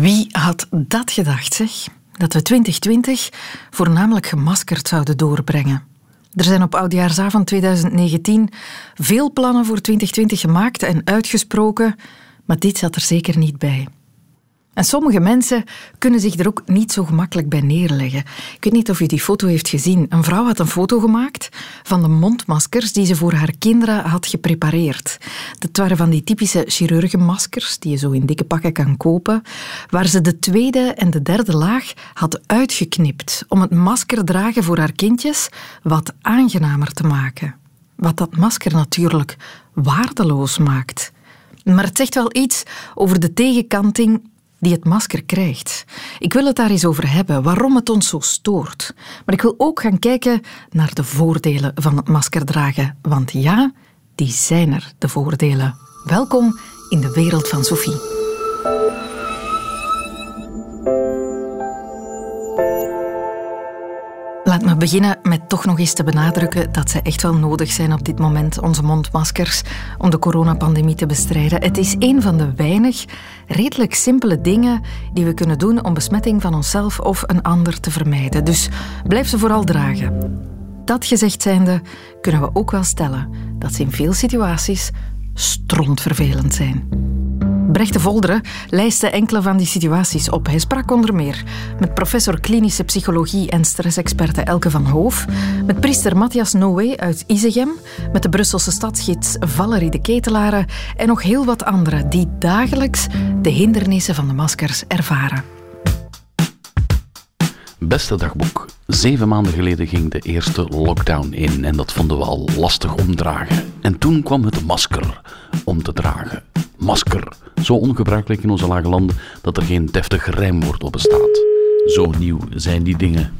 Wie had dat gedacht, zeg? Dat we 2020 voornamelijk gemaskerd zouden doorbrengen. Er zijn op oudjaarsavond 2019 veel plannen voor 2020 gemaakt en uitgesproken, maar dit zat er zeker niet bij. En sommige mensen kunnen zich er ook niet zo gemakkelijk bij neerleggen. Ik weet niet of u die foto heeft gezien. Een vrouw had een foto gemaakt van de mondmaskers die ze voor haar kinderen had geprepareerd. Dat waren van die typische chirurgenmaskers die je zo in dikke pakken kan kopen, waar ze de tweede en de derde laag had uitgeknipt om het maskerdragen voor haar kindjes wat aangenamer te maken. Wat dat masker natuurlijk waardeloos maakt. Maar het zegt wel iets over de tegenkanting die het masker krijgt. Ik wil het daar eens over hebben, waarom het ons zo stoort. Maar ik wil ook gaan kijken naar de voordelen van het masker dragen. Want ja, die zijn er, de voordelen. Welkom in de wereld van Sophie. Me beginnen met toch nog eens te benadrukken dat ze echt wel nodig zijn op dit moment, onze mondmaskers, om de coronapandemie te bestrijden. Het is een van de weinig redelijk simpele dingen die we kunnen doen om besmetting van onszelf of een ander te vermijden. Dus blijf ze vooral dragen. Dat gezegd zijnde kunnen we ook wel stellen dat ze in veel situaties strontvervelend zijn. Brecht de Volderen lijstte enkele van die situaties op. Hij sprak onder meer met professor klinische psychologie en stressexperte Elke van Hoof, met priester Matthias Noé uit Izegem, met de Brusselse stadsgids Valerie de Ketelare en nog heel wat anderen die dagelijks de hindernissen van de maskers ervaren. Beste dagboek. Zeven maanden geleden ging de eerste lockdown in en dat vonden we al lastig omdragen. En toen kwam het masker om te dragen. Masker. Zo ongebruikelijk in onze lage landen dat er geen deftig rijmwoord op bestaat. Zo nieuw zijn die dingen.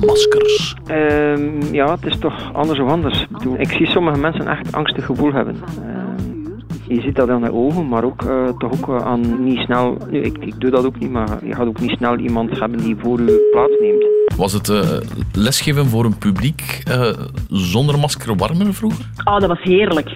Maskers. Uh, ja, het is toch anders of anders. Ik zie sommige mensen echt angstig gevoel hebben. Uh, je ziet dat aan de ogen, maar ook uh, toch ook uh, aan niet snel. Nu, ik, ik, doe dat ook niet, maar je gaat ook niet snel iemand hebben die voor u plaatsneemt. Was het lesgeven voor een publiek zonder masker warmer vroeger? Oh, dat was heerlijk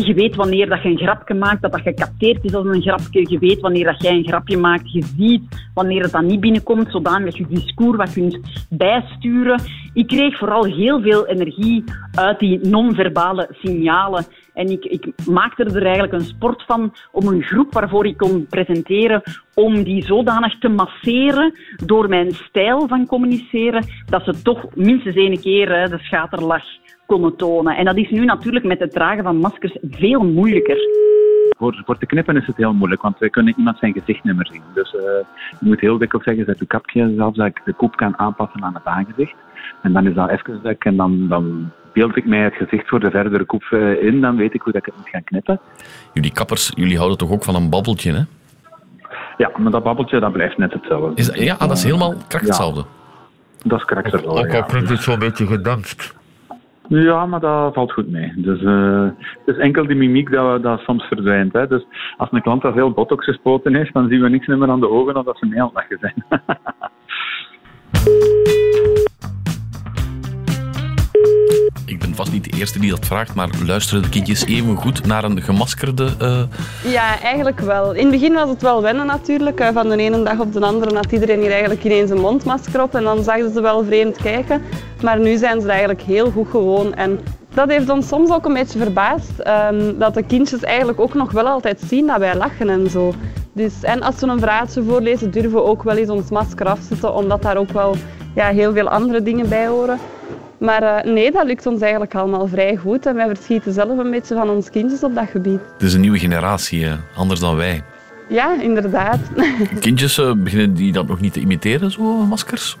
je weet wanneer dat je een grapje maakt, dat dat gecapteerd is als een grapje. Je weet wanneer dat jij een grapje maakt. Je ziet wanneer het dan niet binnenkomt, zodanig je discours wat kunt bijsturen. Ik kreeg vooral heel veel energie uit die non-verbale signalen. En ik, ik maakte er eigenlijk een sport van om een groep waarvoor ik kon presenteren, om die zodanig te masseren door mijn stijl van communiceren, dat ze toch minstens één keer hè, de schaterlach tonen. En dat is nu natuurlijk met het dragen van maskers veel moeilijker. Voor, voor te knippen is het heel moeilijk, want we kunnen iemand zijn gezicht niet meer zien. Dus uh, je moet heel dikwijls zeggen, dat je kapje zelfs dat ik de kop kan aanpassen aan het aangezicht. En dan is dat even dat en dan, dan beeld ik mij het gezicht voor de verdere kop eh, in, dan weet ik hoe dat ik het moet gaan knippen. Jullie kappers, jullie houden toch ook van een babbeltje, hè? Ja, maar dat babbeltje dat blijft net hetzelfde. Is ja, dat is helemaal krak hetzelfde. dat is krak hetzelfde. Ook al klinkt het zo'n beetje gedanst. Ja, maar dat valt goed mee. Dus uh, het is enkel die mimiek dat, dat soms verdwijnt. Hè. Dus als een klant dat veel botox gespoten heeft, dan zien we niks meer aan de ogen of dat ze mee aan lachen zijn. Ik ben vast niet de eerste die dat vraagt, maar luisteren de kindjes even goed naar een gemaskerde... Uh... Ja, eigenlijk wel. In het begin was het wel wennen natuurlijk. Eh, van de ene dag op de andere had iedereen hier eigenlijk ineens een mondmasker op en dan zagen ze wel vreemd kijken. Maar nu zijn ze eigenlijk heel goed gewoon en dat heeft ons soms ook een beetje verbaasd. Um, dat de kindjes eigenlijk ook nog wel altijd zien dat wij lachen en zo. Dus, en als we een verhaaltje voorlezen, durven we ook wel eens ons masker afzetten, omdat daar ook wel ja, heel veel andere dingen bij horen. Maar uh, nee, dat lukt ons eigenlijk allemaal vrij goed. En wij verschieten zelf een beetje van ons kindjes op dat gebied. Het is een nieuwe generatie, anders dan wij. Ja, inderdaad. Kindjes, uh, beginnen die dat nog niet te imiteren, zo maskers?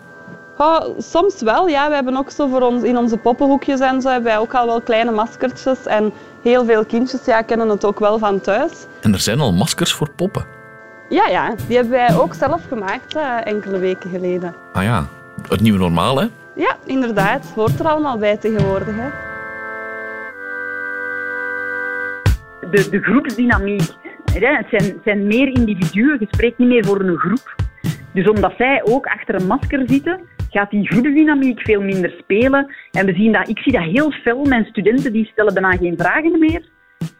Oh, soms wel, ja. We hebben ook zo voor ons, in onze poppenhoekjes en zo hebben wij ook al wel kleine maskertjes. En heel veel kindjes ja, kennen het ook wel van thuis. En er zijn al maskers voor poppen? Ja, ja. Die hebben wij ook zelf gemaakt uh, enkele weken geleden. Ah ja, het nieuwe normaal, hè? Ja, inderdaad. Hoort er allemaal bij tegenwoordig. Hè. De, de groepsdynamiek. Het zijn, zijn meer individuen. Je spreekt niet meer voor een groep. Dus omdat zij ook achter een masker zitten, gaat die groepsdynamiek veel minder spelen. En we zien dat, ik zie dat heel fel. Mijn studenten die stellen bijna geen vragen meer.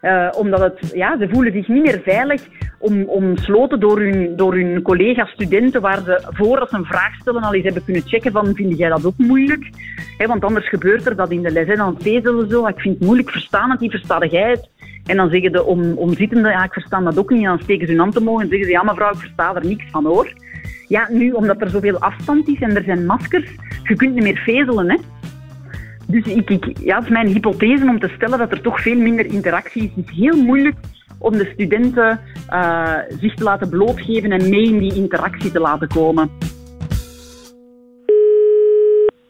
Uh, omdat het, ja, ze voelen zich niet meer veilig om, omsloten door hun, door hun collega-studenten, waar ze voordat ze een vraag stellen al eens hebben kunnen checken van, vind jij dat ook moeilijk? want anders gebeurt er dat in de les. Hè. Dan vezelen zo, ik vind het moeilijk, verstaan het niet, versta jij het? En dan zeggen de om, omzittenden, ja, ik versta dat ook niet. En dan steken ze hun hand omhoog en zeggen ze, ja mevrouw, ik versta er niks van hoor. Ja, nu, omdat er zoveel afstand is en er zijn maskers, je kunt niet meer vezelen, hè. Dus ik, ik, ja, is mijn hypothese om te stellen dat er toch veel minder interactie is. Het is heel moeilijk om de studenten uh, zich te laten blootgeven en mee in die interactie te laten komen.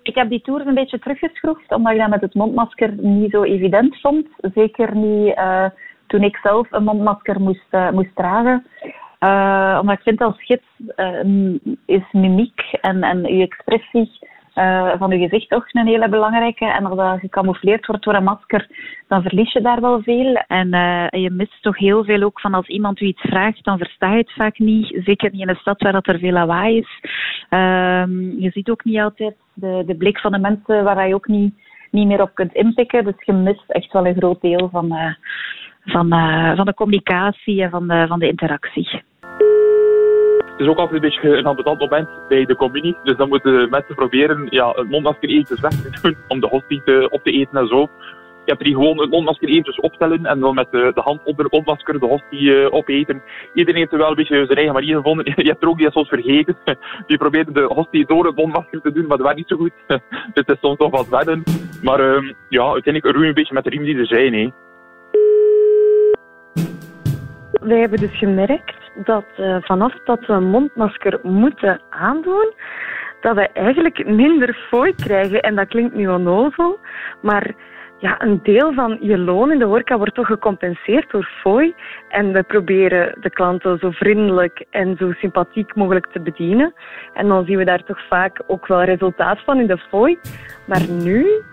Ik heb die tours een beetje teruggeschroefd, omdat ik dat met het mondmasker niet zo evident vond. Zeker niet uh, toen ik zelf een mondmasker moest, moest dragen. Omdat ik vind als gids is mimiek en, en uw expressie uh, van je gezicht toch een hele belangrijke. En als dat gecamoufleerd wordt door een masker, dan verlies je daar wel veel. En uh, je mist toch heel veel ook van als iemand u iets vraagt, dan versta je het vaak niet. Zeker niet in een stad waar dat er veel lawaai is. Uh, je ziet ook niet altijd de, de blik van de mensen waar je ook niet, niet meer op kunt inpikken. Dus je mist echt wel een groot deel van, uh, van, van de communicatie en van de, van de interactie. Het is ook altijd een beetje een ambetant moment bij de communie. Dus dan moeten mensen proberen ja, het mondmasker eventjes weg te doen om de hostie te, op te eten en zo. Je hebt die gewoon het mondmasker eventjes opstellen en dan met de, de hand op de mondmasker de hostie uh, opeten. Iedereen heeft er wel een beetje zijn eigen manier gevonden. Je hebt er ook die soms vergeten. Die probeerde de hostie door het mondmasker te doen, maar dat was niet zo goed. Dus het is soms toch wat wennen. Maar uh, ja, uiteindelijk roeien een beetje met de riem die er zijn. Hè. Wij hebben dus gemerkt dat uh, vanaf dat we een mondmasker moeten aandoen, dat we eigenlijk minder fooi krijgen. En dat klinkt nu onnozel, maar ja, een deel van je loon in de horeca wordt toch gecompenseerd door fooi. En we proberen de klanten zo vriendelijk en zo sympathiek mogelijk te bedienen. En dan zien we daar toch vaak ook wel resultaat van in de fooi. Maar nu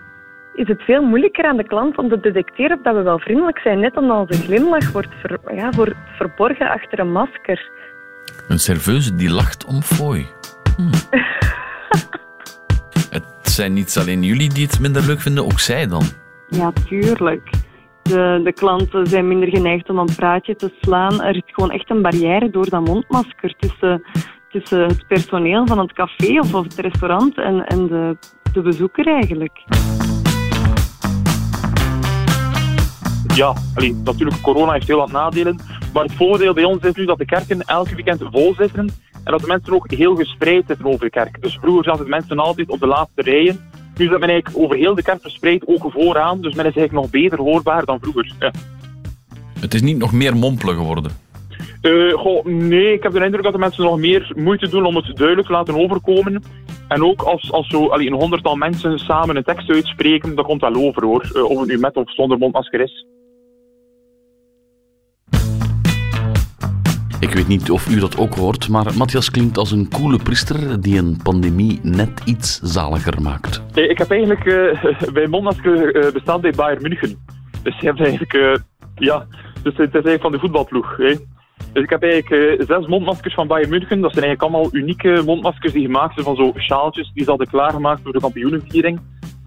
is het veel moeilijker aan de klant om te detecteren dat we wel vriendelijk zijn, net omdat onze glimlach wordt, ja, wordt verborgen achter een masker. Een serveuse die lacht om fooi. Hmm. het zijn niet alleen jullie die het minder leuk vinden, ook zij dan. Ja, tuurlijk. De, de klanten zijn minder geneigd om een praatje te slaan. Er is gewoon echt een barrière door dat mondmasker tussen, tussen het personeel van het café of, of het restaurant en, en de, de bezoeker eigenlijk. Ja, allee, natuurlijk, corona heeft heel wat nadelen. Maar het voordeel bij ons is nu dat de kerken elke weekend vol zitten. En dat de mensen ook heel gespreid zitten over de kerk. Dus vroeger zaten mensen altijd op de laatste rijen. Nu is men eigenlijk over heel de kerk verspreid, ook vooraan. Dus men is eigenlijk nog beter hoorbaar dan vroeger. Ja. Het is niet nog meer mompelen geworden? Uh, goh, nee, ik heb de indruk dat de mensen nog meer moeite doen om het duidelijk te laten overkomen. En ook als, als zo allee, een honderdtal mensen samen een tekst uitspreken, dan komt wel over hoor. Uh, of het nu met of zonder mondmasker is. Ik weet niet of u dat ook hoort, maar Matthias klinkt als een coole priester die een pandemie net iets zaliger maakt. Ik heb eigenlijk uh, bij uh, bestaan bij Bayern München. Dus je hebt eigenlijk, uh, ja, dus het is eigenlijk van de voetbalploeg. Hè. Dus ik heb eigenlijk zes mondmaskers van Bayern München. Dat zijn eigenlijk allemaal unieke mondmaskers die gemaakt zijn van zo sjaaltjes die ze hadden klaargemaakt voor de kampioenenviering.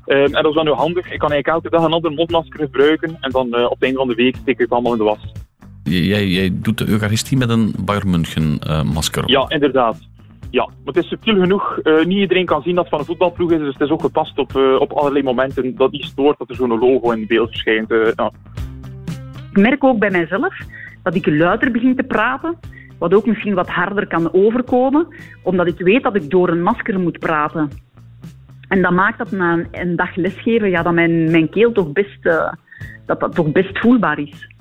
Um, en dat is wel handig. Ik kan eigenlijk elke dag een ander mondmasker gebruiken en dan op het einde van de week steek ik het allemaal in de was. Jij, jij doet de Eucharistie met een Bayern München uh, masker Ja, inderdaad. Ja, maar het is subtiel genoeg. Uh, niet iedereen kan zien dat het van een voetbalploeg is, dus het is ook gepast op, uh, op allerlei momenten dat niet stoort dat er zo'n logo in beeld verschijnt. Ja. Ik merk ook bij mijzelf dat ik luider begin te praten, wat ook misschien wat harder kan overkomen, omdat ik weet dat ik door een masker moet praten. En dat maakt dat na een, een dag lesgeven, ja, dat mijn, mijn keel toch best, dat dat toch best voelbaar is.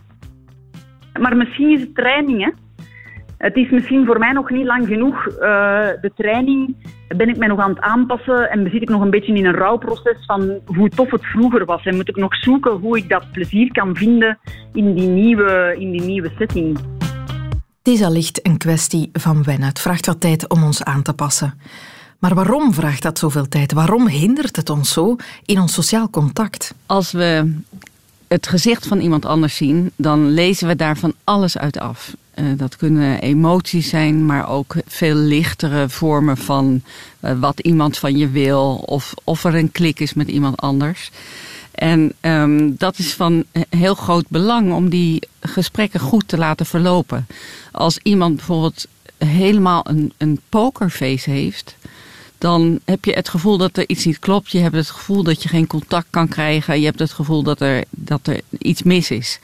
Maar misschien is het training, hè. Het is misschien voor mij nog niet lang genoeg. Uh, de training ben ik mij nog aan het aanpassen en zit ik nog een beetje in een rouwproces van hoe tof het vroeger was. En moet ik nog zoeken hoe ik dat plezier kan vinden in die nieuwe, in die nieuwe setting. Het is allicht een kwestie van wennen. Het vraagt wat tijd om ons aan te passen. Maar waarom vraagt dat zoveel tijd? Waarom hindert het ons zo in ons sociaal contact? Als we het gezicht van iemand anders zien, dan lezen we daar van alles uit af. Uh, dat kunnen emoties zijn, maar ook veel lichtere vormen van uh, wat iemand van je wil of of er een klik is met iemand anders. En ehm, dat is van heel groot belang om die gesprekken goed te laten verlopen. Als iemand bijvoorbeeld helemaal een, een pokerface heeft, dan heb je het gevoel dat er iets niet klopt. Je hebt het gevoel dat je geen contact kan krijgen. Je hebt het gevoel dat er, dat er iets mis is.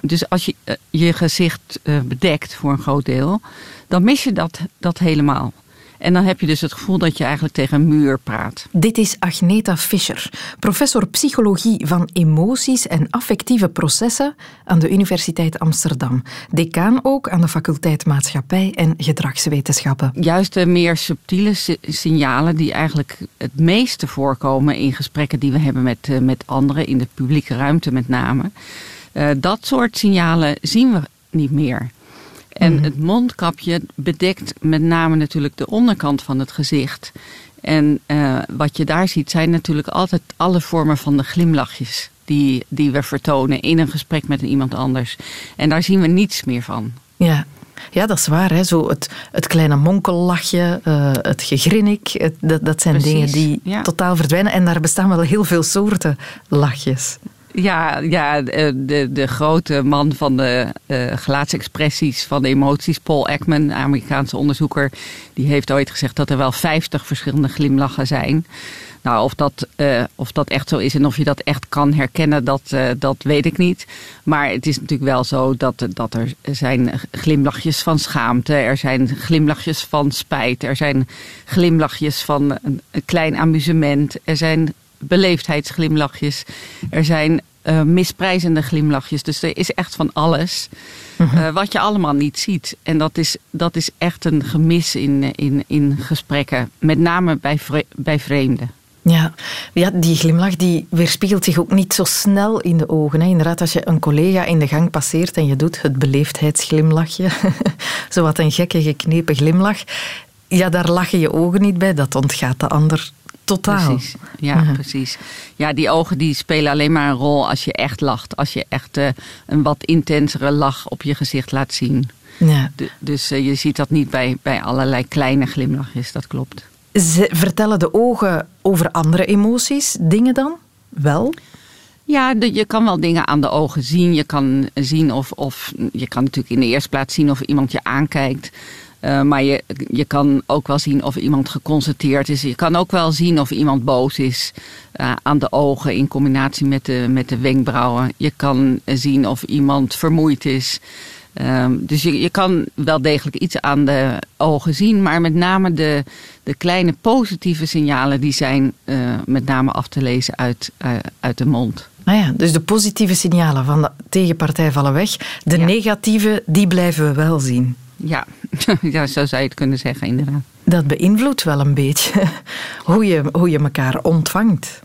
Dus als je eh, je gezicht eh, bedekt voor een groot deel, dan mis je dat, dat helemaal. En dan heb je dus het gevoel dat je eigenlijk tegen een muur praat. Dit is Agneta Fischer, professor psychologie van emoties en affectieve processen aan de Universiteit Amsterdam. Decaan ook aan de faculteit Maatschappij en Gedragswetenschappen. Juist de meer subtiele signalen die eigenlijk het meeste voorkomen in gesprekken die we hebben met, eh, met anderen, in de publieke ruimte met name. Uh, dat soort signalen zien we niet meer. En mhm. het mondkapje bedekt met name natuurlijk de onderkant van het gezicht. En uh, wat je daar ziet zijn natuurlijk altijd alle vormen van de glimlachjes die, die we vertonen in een gesprek met iemand anders. En daar zien we niets meer van. Ja, ja, dat is waar. Hè. Zo het, het kleine monkellachje, uh, het gegrinnik, het, dat, dat zijn dingen die totaal verdwijnen. En daar bestaan wel heel veel soorten lachjes. Ja, ja de, de grote man van de uh, gelaatsexpressies, van de emoties, Paul Ekman, Amerikaanse onderzoeker, die heeft ooit gezegd dat er wel 50 verschillende glimlachen zijn. Nou, of dat, uh, of dat echt zo is en of je dat echt kan herkennen, dat, dat weet ik niet. Maar het is natuurlijk wel zo dat, dat er zijn glimlachjes van schaamte, er zijn glimlachjes van spijt, er zijn glimlachjes van een klein amusement, er zijn beleefdheidsglimlachjes. Er zijn uh, misprijzende glimlachjes. Dus er is echt van alles. Uh, wat je allemaal niet ziet. En dat is, dat is echt een gemis in, in, in gesprekken. Met name bij, bij vreemden. Ja. ja, die glimlach die weerspiegelt zich ook niet zo snel in de ogen. Hè. Inderdaad, als je een collega in de gang passeert en je doet het beleefdheidsglimlachje, zo wat een gekke geknepen glimlach, ja, daar lachen je ogen niet bij. Dat ontgaat de ander Totaal. Precies. Ja, precies. Ja, die ogen die spelen alleen maar een rol als je echt lacht. Als je echt uh, een wat intensere lach op je gezicht laat zien. Ja. dus uh, je ziet dat niet bij, bij allerlei kleine glimlachjes, dat klopt. Ze vertellen de ogen over andere emoties, dingen dan? Wel? Ja, je kan wel dingen aan de ogen zien. Je kan zien of, of je kan natuurlijk in de eerste plaats zien of iemand je aankijkt. Uh, maar je, je kan ook wel zien of iemand geconstateerd is. Je kan ook wel zien of iemand boos is uh, aan de ogen in combinatie met de, met de wenkbrauwen. Je kan zien of iemand vermoeid is. Um, dus je, je kan wel degelijk iets aan de ogen zien, maar met name de, de kleine positieve signalen die zijn uh, met name af te lezen uit, uit de mond. Nou ja, dus de positieve signalen van de tegenpartij vallen weg. De ja. negatieve, die blijven we wel zien. Ja. ja, zo zou je het kunnen zeggen, inderdaad. Dat beïnvloedt wel een beetje hoe je, hoe je elkaar ontvangt.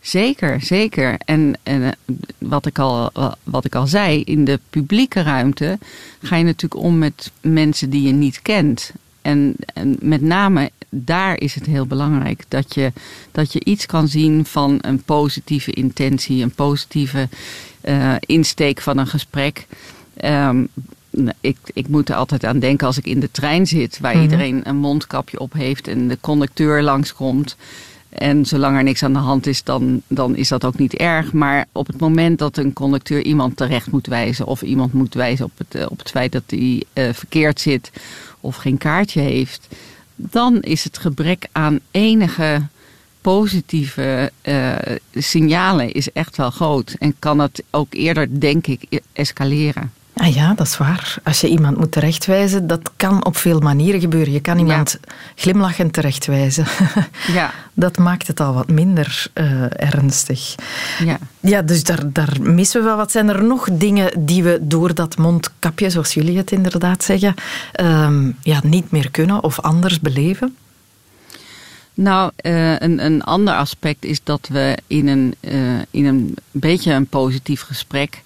Zeker, zeker. En, en eh, wat, ik al, wat ik al zei, in de publieke ruimte ga je natuurlijk om met mensen die je niet kent. En, en met name daar is het heel belangrijk dat je, dat je iets kan zien van een positieve intentie, een positieve uh, insteek van een gesprek. Um, ik, ik moet er altijd aan denken als ik in de trein zit, waar mhm. iedereen een mondkapje op heeft en de conducteur langskomt. En zolang er niks aan de hand is, dan, dan is dat ook niet erg. Maar op het moment dat een conducteur iemand terecht moet wijzen, of iemand moet wijzen op het, eh, op het feit dat hij uh, verkeerd zit of geen kaartje heeft, dan is het gebrek aan enige positieve uh, signalen is echt wel groot. En kan het ook eerder, denk ik, e-, escaleren. Ah ja, dat is waar. Als je iemand moet terechtwijzen, dat kan op veel manieren gebeuren. Je kan iemand glimlachend terechtwijzen. Ja. Dat maakt het al wat minder uh, ernstig. Ja, ja dus daar, daar missen we wel wat. Zijn er nog dingen die we door dat mondkapje, zoals jullie het inderdaad zeggen, uh, ja, niet meer kunnen of anders beleven? Nou, uh, een, een ander aspect is dat we in een, uh, in een beetje een positief gesprek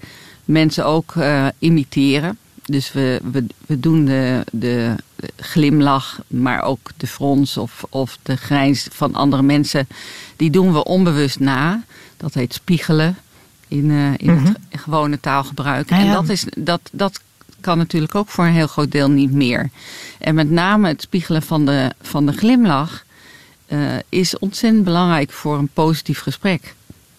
mensen ook uh, imiteren. Dus we, we, we doen de, de glimlach, maar ook de frons of, of de grijns van andere mensen. Die doen we onbewust na. Dat heet spiegelen in, uh, in het mhm. gewone taalgebruik. En dat, is, dat, dat kan natuurlijk ook voor een heel groot deel niet meer. En met name het spiegelen van de, van de glimlach uh, is ontzettend belangrijk voor een positief gesprek.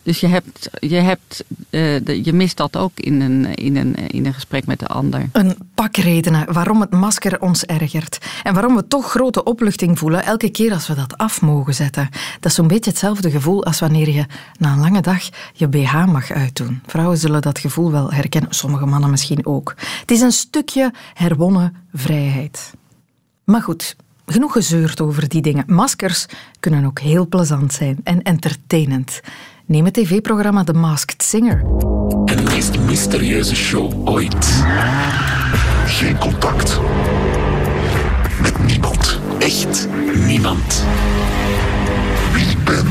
Dus je, hebt, je, hebt, de, je mist dat ook in een, in, een, in een gesprek met de ander. Een pak redenen waarom het masker ons ergert. En waarom we toch grote opluchting voelen elke keer als we dat af mogen zetten. Dat is zo'n beetje hetzelfde gevoel als wanneer je na een lange dag je BH mag uitdoen. Vrouwen zullen dat gevoel wel herkennen, sommige mannen misschien ook. Het is een stukje herwonnen vrijheid. Maar goed, genoeg gezeurd over die dingen. Maskers kunnen ook heel plezant zijn en entertainend. Neem het tv-programma The Masked Singer. En de meest mysterieuze show ooit. Geen contact. Met niemand. Echt niemand. Wie ik ben,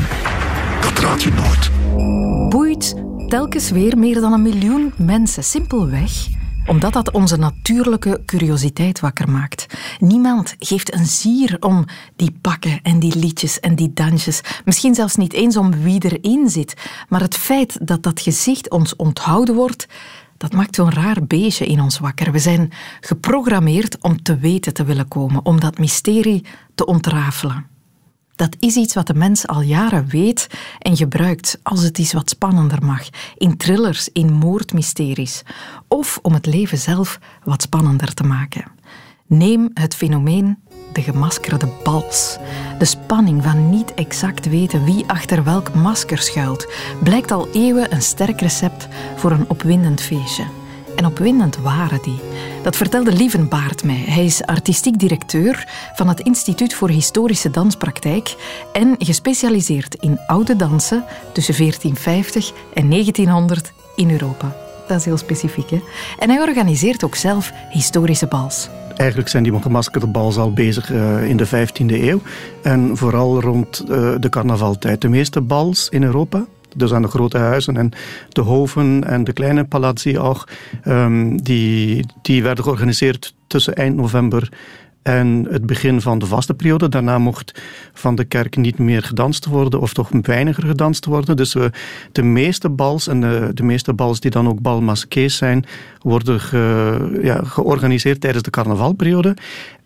dat raad je nooit. Boeit telkens weer meer dan een miljoen mensen. Simpelweg omdat dat onze natuurlijke curiositeit wakker maakt. Niemand geeft een zier om die pakken en die liedjes en die dansjes. Misschien zelfs niet eens om wie erin zit. Maar het feit dat dat gezicht ons onthouden wordt, dat maakt zo'n raar beestje in ons wakker. We zijn geprogrammeerd om te weten te willen komen, om dat mysterie te ontrafelen. Dat is iets wat de mens al jaren weet en gebruikt als het iets wat spannender mag. In thrillers, in moordmysteries. Of om het leven zelf wat spannender te maken. Neem het fenomeen de gemaskerde bals. De spanning van niet exact weten wie achter welk masker schuilt, blijkt al eeuwen een sterk recept voor een opwindend feestje. En opwindend waren die. Dat vertelde Lievenbaard mij. Hij is artistiek directeur van het Instituut voor Historische Danspraktijk en gespecialiseerd in oude dansen tussen 1450 en 1900 in Europa. Dat is heel specifiek. Hè? En hij organiseert ook zelf historische bals. Eigenlijk zijn die gemaskerde bals al bezig uh, in de 15e eeuw. En vooral rond uh, de carnavaltijd. De meeste bals in Europa dus aan de grote huizen en de hoven en de kleine palazzi ook, um, die, die werden georganiseerd tussen eind november en het begin van de vaste periode. Daarna mocht van de kerk niet meer gedanst worden, of toch weiniger gedanst worden. Dus we, de meeste bals, en de, de meeste bals die dan ook balmasqués zijn, worden ja, georganiseerd tijdens de carnavalperiode.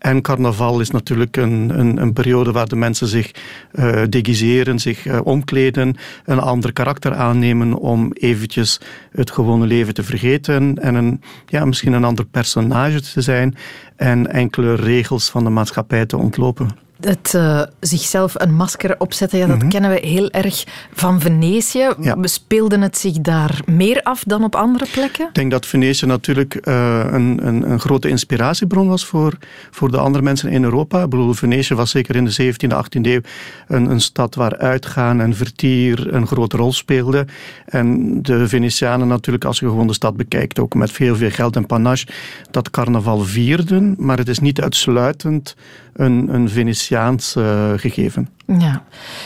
En carnaval is natuurlijk een, een, een periode waar de mensen zich uh, deguiseren, zich uh, omkleden, een ander karakter aannemen om eventjes het gewone leven te vergeten en een, ja, misschien een ander personage te zijn en enkele regels van de maatschappij te ontlopen het uh, zichzelf een masker opzetten, ja, dat mhm. kennen we heel erg van Venetië. We speelden het zich daar meer af dan op andere plekken? Ik denk dat Venetië natuurlijk uh, een, een, een, grote inspiratiebron was voor, voor de andere mensen in Europa. Ik bedoel, Venetië was zeker in de 17e, 18e eeuw een, een stad waar uitgaan en vertier een grote rol speelde. En de Venetianen natuurlijk, als je gewoon de stad bekijkt, ook met veel, veel geld en panache, dat carnaval vierden. Maar het is niet uitsluitend een, een Venetiaans uh, gegeven. Ja.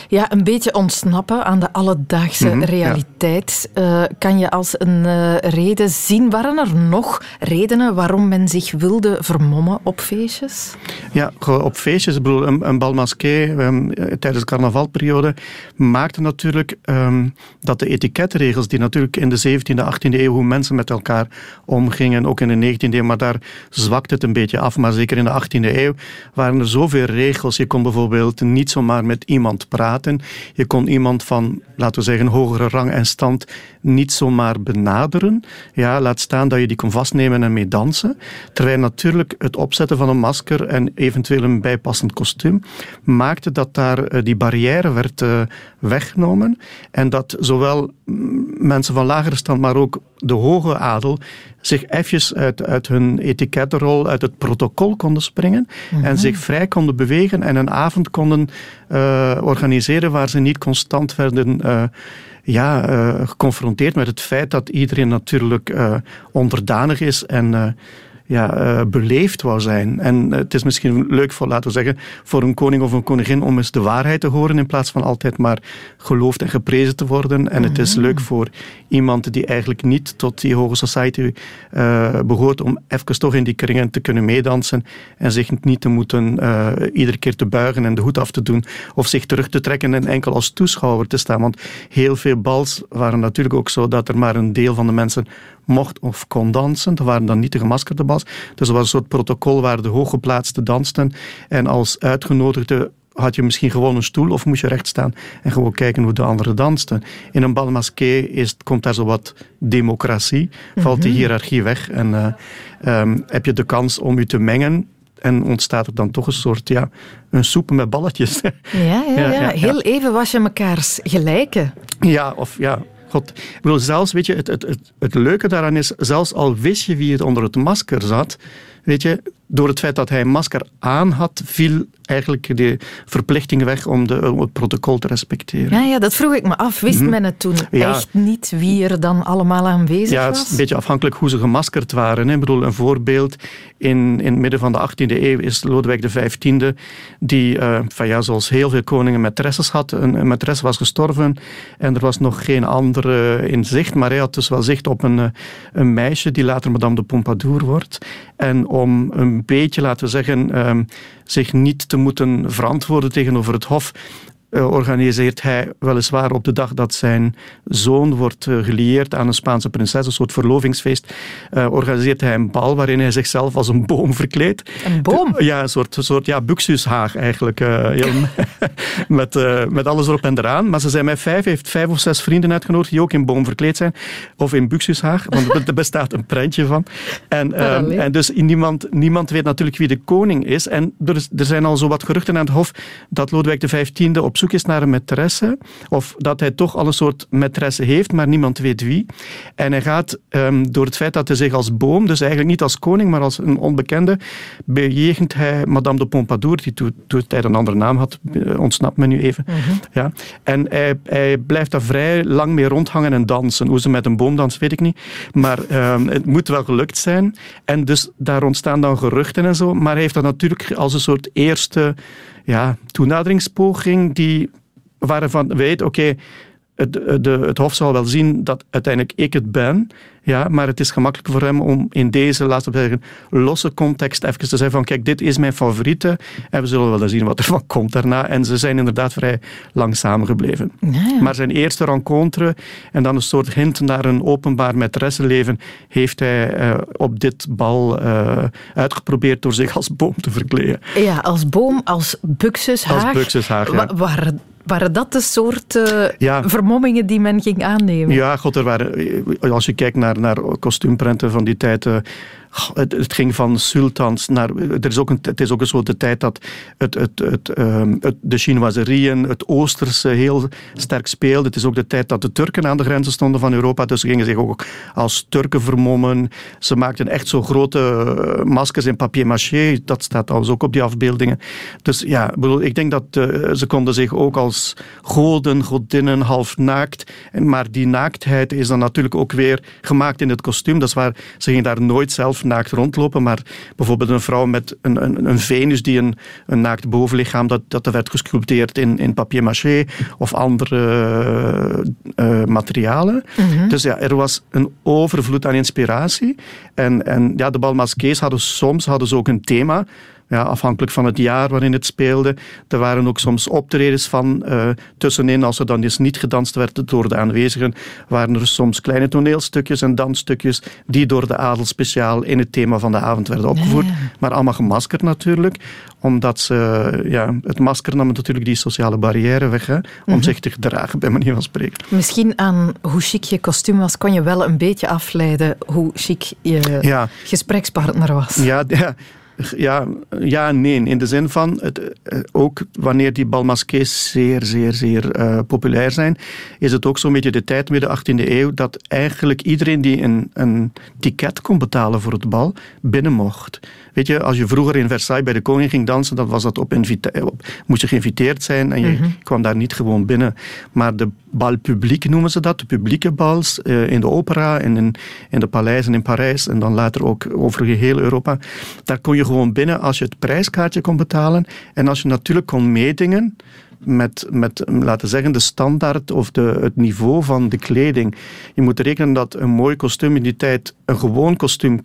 ja, een beetje ontsnappen aan de alledaagse mhm, realiteit. Uh, kan je als een uh, reden zien, waren er nog redenen waarom men zich wilde vermommen op feestjes? Ja, op feestjes. Ik bedoel, een, een balmasqué um, tijdens de carnavalperiode maakte natuurlijk um, dat de etiketregels, die natuurlijk in de 17e, 18e eeuw, hoe mensen met elkaar omgingen, ook in de 19e eeuw, maar daar zwakte het een beetje af. Maar zeker in de 18e eeuw waren er zoveel regels. Je kon bijvoorbeeld niet zomaar met iemand praten. Je kon iemand van, laten we zeggen, hogere rang en stand niet zomaar benaderen. Ja, laat staan dat je die kon vastnemen en mee dansen. Terwijl natuurlijk het opzetten van een masker en eventueel een bijpassend kostuum maakte dat daar eh, die barrière werd uh, weggenomen en dat zowel mensen van lagere stand, maar ook de hoge adel zich even uit, uit hun etikettenrol, uit het protocol konden springen en mhm. zich vrij konden bewegen en een avond konden uh, organiseren waar ze niet constant werden uh, ja, uh, geconfronteerd met het feit dat iedereen natuurlijk onderdanig is en ja, uh, beleefd wou zijn. En het is misschien leuk voor, laten we zeggen, voor een koning of een koningin om eens de waarheid te horen in plaats van altijd maar geloofd en geprezen te worden. En het is mhm. leuk voor iemand die eigenlijk niet tot die hoge society uh, behoort om even toch in die kringen te kunnen meedansen en zich niet te moeten uh, iedere keer te buigen en de hoed af te doen of zich terug te trekken en enkel als toeschouwer te staan. Want heel veel bals waren natuurlijk ook zo dat er maar een deel van de mensen mocht of kon dansen. Dat waren dan niet de gemaskerde bals. Dus er was een soort protocol waar de hooggeplaatsten dansten en als uitgenodigde had je misschien gewoon een stoel of moest je recht staan en gewoon kijken hoe de anderen dansten. In een bal masqué is, komt daar zo wat democratie, valt die Mhm. hiërarchie weg en eh, ehm, heb je de kans om je te mengen en ontstaat er dan toch een soort, ja, een soep met balletjes. Ja, ja, ja, Ja, ja, Heel even was je mekaars gelijke. Ja, of ja. God, ik bedoel, zelfs, weet je, het, het, het, het leuke daaraan is, zelfs al wist je wie het onder het masker zat, weet je, door het feit dat hij een masker aan had, viel eigenlijk de verplichting weg om, de, om het protocol te respecteren. Ja, ja, dat vroeg ik me af. Wist Mhm. men het toen Ja. echt niet wie er dan allemaal aanwezig Ja, het is was? een beetje afhankelijk hoe ze gemaskerd waren. Hè. Ik bedoel, een voorbeeld, in, in het midden van de 18e eeuw is Lodewijk XV, die, eh, van ja, zoals heel veel koningen maîtresses had. Een, een maîtresse was gestorven en er was nog geen andere in zicht, maar hij had dus wel zicht op een, eh, een meisje die later Madame de Pompadour wordt. En om een beetje, laten we zeggen, ehm, zich niet te moeten verantwoorden tegenover het hof, organiseert hij weliswaar op de dag dat zijn zoon wordt eh, gelieerd aan een Spaanse prinses, een soort verlovingsfeest, eh, organiseert hij een bal waarin hij zichzelf als een boom verkleedt. Een boom? Ja, een soort, een soort ja, buxushaag eigenlijk. eh, heel- met, eh, met alles erop en eraan. Maar ze zijn met vijf, heeft vijf of zes vrienden uitgenodigd die ook in boom verkleed zijn. Of in buxushaag, want er bestaat een prentje van. En, ehm, en dus niemand, niemand weet natuurlijk wie de koning is. En er, er zijn al zo wat geruchten aan het hof dat Lodewijk XV op zoek is naar een maîtresse. Of dat hij toch al een soort maîtresse heeft, maar niemand weet wie. En hij gaat ehm, door het feit dat hij zich als boom, dus eigenlijk niet als koning, maar als een onbekende, bejegent hij Madame de Pompadour, die toen tijd een andere naam had, eh, ontsnapt me nu even. Ja. En hij, hij blijft daar vrij lang mee rondhangen en dansen. Hoe ze met een boom dansen, weet ik niet. Maar ehm, het moet wel gelukt zijn. En dus daar ontstaan dan geruchten en zo. Maar hij heeft dat natuurlijk als een soort eerste ja, toenaderingspoging die, waarvan weet, oké, het, de, het Hof zal wel zien dat uiteindelijk ik het ben, ja, maar het is gemakkelijk voor hem om in deze, laten we zeggen, losse context even te zeggen van kijk, dit is mijn favoriete en we zullen wel zien wat er van komt daarna. En ze zijn inderdaad vrij lang samengebleven. Maar zijn eerste rencontre en dan een soort hint naar een openbaar maîtressenleven heeft hij eh, op dit bal eh, uitgeprobeerd door zich als boom te verkleden. Ja, als boom, als buxushaag. Als buxushaag, ja. Wa- waren, waren dat de soort Ja. vermommingen die men ging aannemen? Ja, god, er waren, eh, als je kijkt naar, naar kostuumprenten van die tijd. eh, het, ging van sultans naar. Er is ook het is ook een soort de tijd dat het, het, het, ehm, het, de Chinoiserieën, het Oosterse heel sterk speelde. Het is ook de tijd dat de Turken aan de grenzen stonden van Europa. Dus ze gingen zich ook als Turken vermommen. Ze maakten echt zo grote eh, maskers in papier-maché. Dat staat trouwens ook op die afbeeldingen. Dus ja, bedoel, ik denk dat eh, ze konden zich ook als goden, godinnen, half naakt. Maar die naaktheid is dan natuurlijk ook weer gemaakt in het kostuum. Dat is waar, ze gingen daar nooit zelf naakt rondlopen. Maar bijvoorbeeld een vrouw met een, een, een Venus die een, een naakt bovenlichaam, dat, dat werd gesculpteerd in, in papier-maché of andere eh, materialen. Mhm. Dus ja, er was een overvloed aan inspiratie. En, en ja, de balmasqués hadden soms hadden ze ook een thema. Ja, afhankelijk van het jaar waarin het speelde. Er waren ook soms optredens van eh, tussenin, als er dan eens niet gedanst werd door de aanwezigen, waren er soms kleine toneelstukjes en dansstukjes die door de adel speciaal in het thema van de avond werden opgevoerd. Maar allemaal gemaskerd natuurlijk, omdat ze, ja, het masker nam natuurlijk die sociale barrière weg, hè, om Mhm. zich te gedragen, bij manier van spreken. Misschien aan hoe chic je kostuum was, kon je wel een beetje afleiden hoe chic je Ja. gesprekspartner was. Ja, ja, ja, ja nee. In de zin van, het, eh, ook wanneer die balmasqués zeer, zeer, zeer eh, populair zijn, is het ook zo'n beetje de tijd, midden 18e eeuw, dat eigenlijk iedereen die een, een ticket kon betalen voor het bal, binnen mocht. Weet je, als je vroeger in Versailles bij de koning ging dansen, dan was dat op invita- op, moest je geïnviteerd zijn en je Mhm. kwam daar niet gewoon binnen. Maar de bal publiek noemen ze dat, de publieke bals eh, in de opera en in, in de paleizen in Parijs en dan later ook over geheel Europa. Daar kon je gewoon binnen als je het prijskaartje kon betalen en als je natuurlijk kon meedingen met, met laten zeggen, de standaard of de, het niveau van de kleding. Je moet rekenen dat een mooi kostuum in die tijd een gewoon kostuum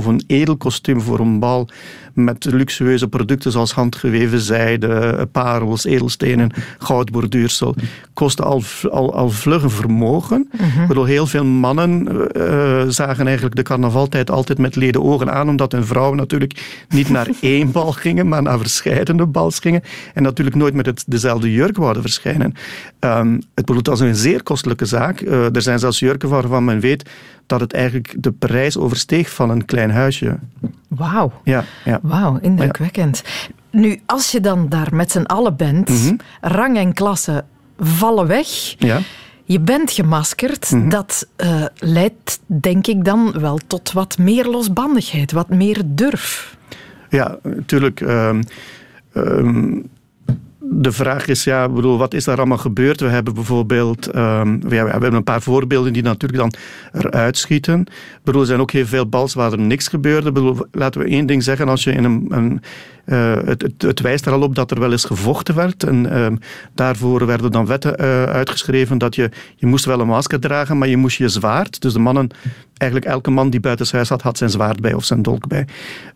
of een edel kostuum voor een bal met luxueuze producten zoals handgeweven zijde, parels, edelstenen, goudborduursel, kostte al, al, al vlug een vermogen. Mhm. Ik bedoel, heel veel mannen eh, zagen eigenlijk de carnavaltijd altijd met leden ogen aan, omdat hun vrouwen natuurlijk niet naar één bal gingen, maar naar verschillende bals gingen en natuurlijk nooit met het, dezelfde jurk wouden verschijnen. Ehm, het bedoelt, is een zeer kostelijke zaak. Eh, er zijn zelfs jurken waarvan men weet dat het eigenlijk de prijs oversteeg van een klein huisje. Wauw. Ja, ja. Wauw, indrukwekkend. Nu, als je dan daar met z'n allen bent, Mhm. rang en klasse vallen weg. Ja. Je bent gemaskerd. Mhm. Dat eh, leidt, denk ik dan, wel tot wat meer losbandigheid, wat meer durf. Ja, natuurlijk. ehm, ehm, de vraag is, ja, bedoel, wat is daar allemaal gebeurd? We hebben bijvoorbeeld, ehm, we hebben een paar voorbeelden die natuurlijk dan eruit schieten. Bedoel, er zijn ook heel veel bals waar er niks gebeurde. Bedoel, laten we één ding zeggen, als je in een, een eh, het, het, het wijst er al op dat er wel eens gevochten werd. En ehm, daarvoor werden dan wetten eh, uitgeschreven dat je, je moest wel een masker dragen, maar je moest je zwaard, dus de mannen, eigenlijk elke man die buitenshuis had, had zijn zwaard bij of zijn dolk bij,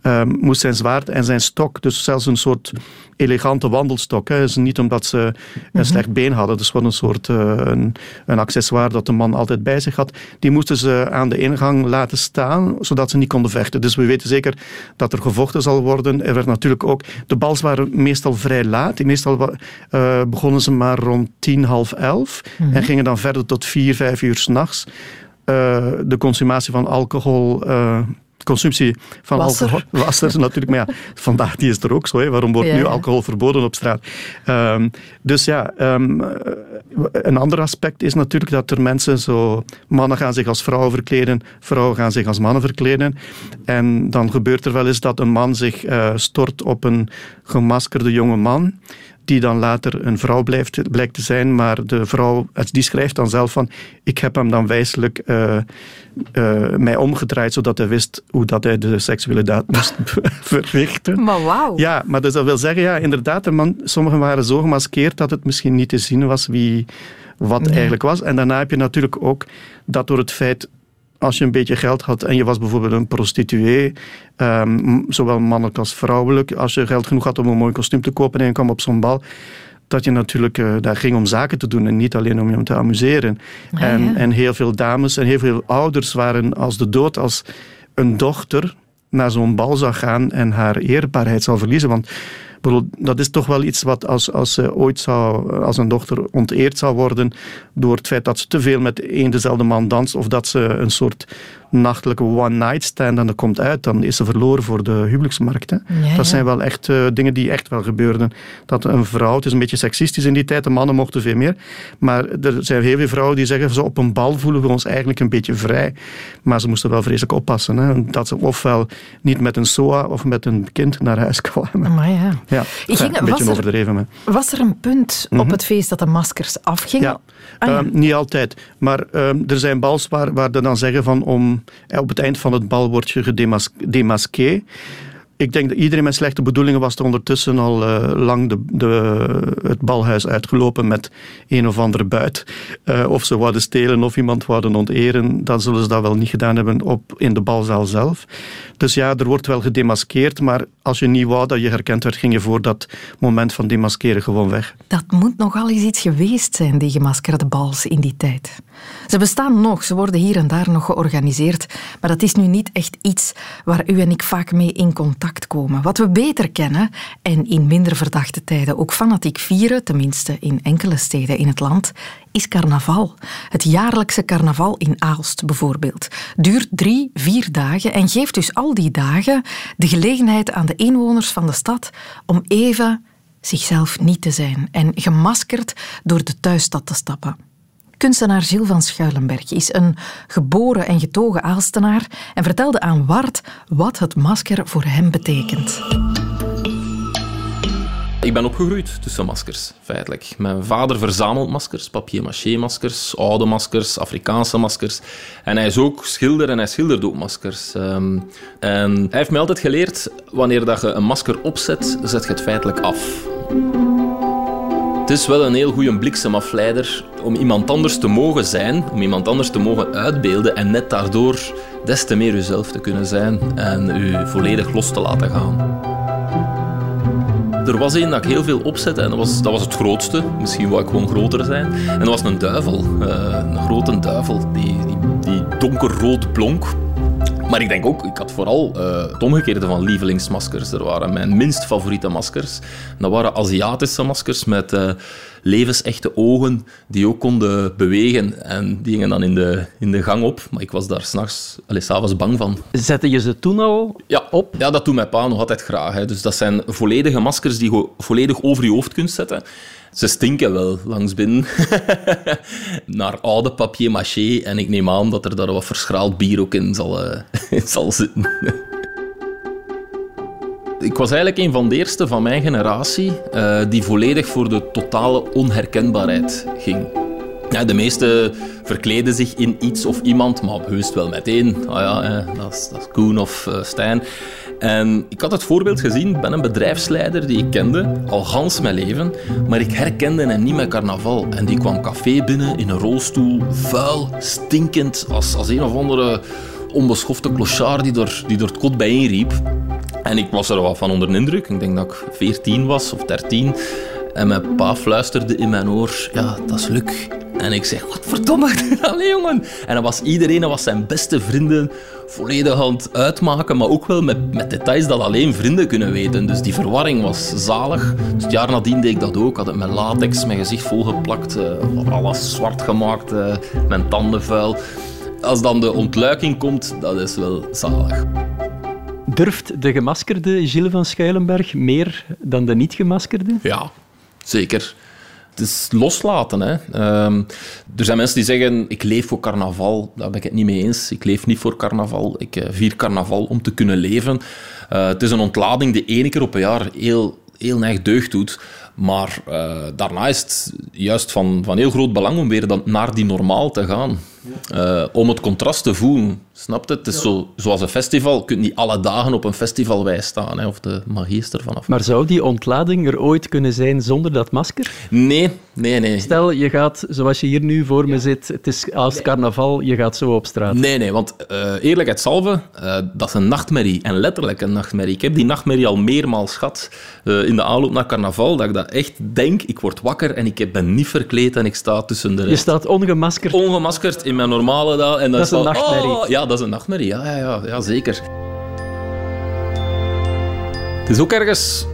ehm, moest zijn zwaard en zijn stok, dus zelfs een soort elegante wandelstok. Hè. Dus niet omdat ze een slecht been hadden, dus gewoon een soort eh, een, een accessoire dat de man altijd bij zich had. Die moesten ze aan de ingang laten staan, zodat ze niet konden vechten. Dus we weten zeker dat er gevochten zal worden. Er werd natuurlijk ook, de bals waren meestal vrij laat. Meestal eh, begonnen ze maar rond tien, half elf Mhm. en gingen dan verder tot vier, vijf uur s'nachts. Eh de consumatie van alcohol, eh, consumptie van alcohol was er natuurlijk. Maar ja, vandaag die is er ook zo. Hè. Waarom wordt Ja, nu ja. alcohol verboden op straat? Ehm, dus ja, ehm, eh, een ander aspect is natuurlijk dat er mensen zo... Mannen gaan zich als vrouwen verkleden, vrouwen gaan zich als mannen verkleden. En dan gebeurt er wel eens dat een man zich stort op een gemaskerde jonge man die dan later een vrouw blijft, blijkt te zijn, maar de vrouw die schrijft dan zelf van ik heb hem dan wijselijk eh, eh, mij omgedraaid, zodat hij wist hoe dat hij de seksuele daad moest verrichten. Maar wauw. Ja, maar dus dat wil zeggen, ja, inderdaad, de man, sommigen waren zo gemaskeerd dat het misschien niet te zien was wie wat eigenlijk was. En daarna heb je natuurlijk ook dat door het feit als je een beetje geld had en je was bijvoorbeeld een prostituee, ehm, zowel mannelijk als vrouwelijk, als je geld genoeg had om een mooi kostuum te kopen en je kwam op zo'n bal, dat je natuurlijk eh, daar ging om zaken te doen en niet alleen om je te amuseren. Ah, en, ja. en heel veel dames en heel veel ouders waren als de dood als een dochter naar zo'n bal zou gaan en haar eerbaarheid zou verliezen. Want dat is toch wel iets wat als, als ze ooit zou, als een dochter onteerd zou worden door het feit dat ze te veel met één dezelfde man danst of dat ze een soort nachtelijke one-night stand en dat komt uit, dan is ze verloren voor de huwelijksmarkt. Hè. Ja. Dat zijn wel echt eh, dingen die echt wel gebeurden. Dat een vrouw, het is een beetje seksistisch in die tijd, de mannen mochten veel meer, maar er zijn heel veel vrouwen die zeggen, zo op een bal voelen we ons eigenlijk een beetje vrij. Maar ze moesten wel vreselijk oppassen. Hè. Dat ze ofwel niet met een SOA of met een kind naar huis kwamen. Maar ja. Ja, Ik ging- een beetje er- overdreven. Was er een punt op Mhm. het feest dat de maskers afgingen? Ja, Ah, ja. Ehm, niet altijd. Maar ehm, er zijn bals waar, waar ze dan zeggen van om, op het eind van het bal word je gedemas- demasqué. Ik denk dat iedereen met slechte bedoelingen was er ondertussen al eh, lang de, de, het balhuis uitgelopen met een of andere buit. Eh, of ze wouden stelen of iemand wouden onteren, dan zullen ze dat wel niet gedaan hebben op, in de balzaal zelf. Dus ja, er wordt wel gedemaskeerd, maar als je niet wou dat je herkend werd, ging je voor dat moment van demaskeren gewoon weg. Dat moet nogal eens iets geweest zijn, die gemaskerde bals in die tijd. Ze bestaan nog, ze worden hier en daar nog georganiseerd, maar dat is nu niet echt iets waar u en ik vaak mee in contact Wat we beter kennen en in minder verdachte tijden ook fanatiek vieren, tenminste in enkele steden in het land, is carnaval. Het jaarlijkse carnaval in Aalst bijvoorbeeld. Duurt drie, vier dagen en geeft dus al die dagen de gelegenheid aan de inwoners van de stad om even zichzelf niet te zijn en gemaskerd door de thuisstad te stappen. Kunstenaar Gilles van Schuilenberg is een geboren en getogen Aalstenaar en vertelde aan Wart wat het masker voor hem betekent. Ik ben opgegroeid tussen maskers, feitelijk. Mijn vader verzamelt maskers, papier-maché-maskers, oude maskers, Afrikaanse maskers. En hij is ook schilder en hij schildert ook maskers. Ehm, en hij heeft mij altijd geleerd, wanneer dat je een masker opzet, zet je het feitelijk af. Het is wel een heel goede bliksemafleider om iemand anders te mogen zijn, om iemand anders te mogen uitbeelden en net daardoor des te meer uzelf te kunnen zijn en u volledig los te laten gaan. Er was één dat ik heel veel opzette en dat was, dat was het grootste. Misschien wou ik gewoon groter zijn. En dat was een duivel. Eh, een grote duivel die, die, die donkerrood blonk. Maar ik denk ook, ik had vooral uh, het omgekeerde van lievelingsmaskers. Er waren mijn minst favoriete maskers. Dat waren Aziatische maskers met uh, levensechte ogen die ook konden bewegen. En die gingen dan in de, in de gang op. Maar ik was daar s'nachts, s'avonds bang van. Zette je ze toen al ja, op? Ja, dat doet mijn pa nog altijd graag. Hè. Dus dat zijn volledige maskers die je volledig over je hoofd kunt zetten. Ze stinken wel langs binnen. Naar oude papier maché. En ik neem aan dat er daar wat verschraald bier ook in zal, uh, in zal zitten. Ik was eigenlijk een van de eerste van mijn generatie uh, die volledig voor de totale onherkenbaarheid ging. De meesten verkleden zich in iets of iemand, maar heus wel meteen. Ah ja, eh, dat, is, dat Koen of uh, Stijn. En ik had het voorbeeld gezien, ben een bedrijfsleider die ik kende, al gans mijn leven, maar ik herkende hem niet met carnaval. En die kwam café binnen in een rolstoel, vuil, stinkend, als, als een of andere onbeschofte clochard die door, die door het kot bijeenriep. En ik was er wel van onder de indruk. Ik denk dat ik 14 was of 13. En mijn pa fluisterde in mijn oor, ja, dat is Luc. En ik zeg, wat verdomme, allee jongen. En dan was iedereen, was zijn beste vrienden, volledig aan het uitmaken, maar ook wel met, met details dat alleen vrienden kunnen weten. Dus die verwarring was zalig. Dus het jaar nadien deed ik dat ook. Had het met latex, mijn gezicht volgeplakt, uh, alles zwart gemaakt, uh, mijn tanden vuil. Als dan de ontluiking komt, dat is wel zalig. Durft de gemaskerde Gilles van Schuilenberg meer dan de niet-gemaskerde? Ja, zeker. Het is loslaten. Hè. Um, er zijn mensen die zeggen, ik leef voor carnaval. Daar ben ik het niet mee eens. Ik leef niet voor carnaval. Ik uh, vier carnaval om te kunnen leven. Uh, het is een ontlading die één keer op een jaar heel, heel erg deugd doet. Maar uh, daarna is het juist van, van heel groot belang om weer dan naar die normaal te gaan. Uh, om het contrast te voelen. Snap je? Het is zo, zoals een festival. Je kunt niet alle dagen op een festival bij staan. Hè, of de magie is ervan af. Maar zou die ontlading er ooit kunnen zijn zonder dat masker? Nee, nee, nee. Stel, je gaat, zoals je hier nu voor me zit, het is als carnaval, je gaat zo op straat. Nee, nee, want uh, eerlijkheidshalve, uh, dat is een nachtmerrie. En letterlijk een nachtmerrie. Ik heb die nachtmerrie al meermaals gehad in de aanloop naar carnaval, dat ik dat echt denk. Ik word wakker en ik ben niet verkleed en ik sta tussen de rest. Je staat ongemaskerd? Ongemaskerd in mijn normale dag. En dat is een al, nachtmerrie. Oh, ja, dat is een nachtmerrie. Ja, ja, ja, ja, zeker. Het is ook ergens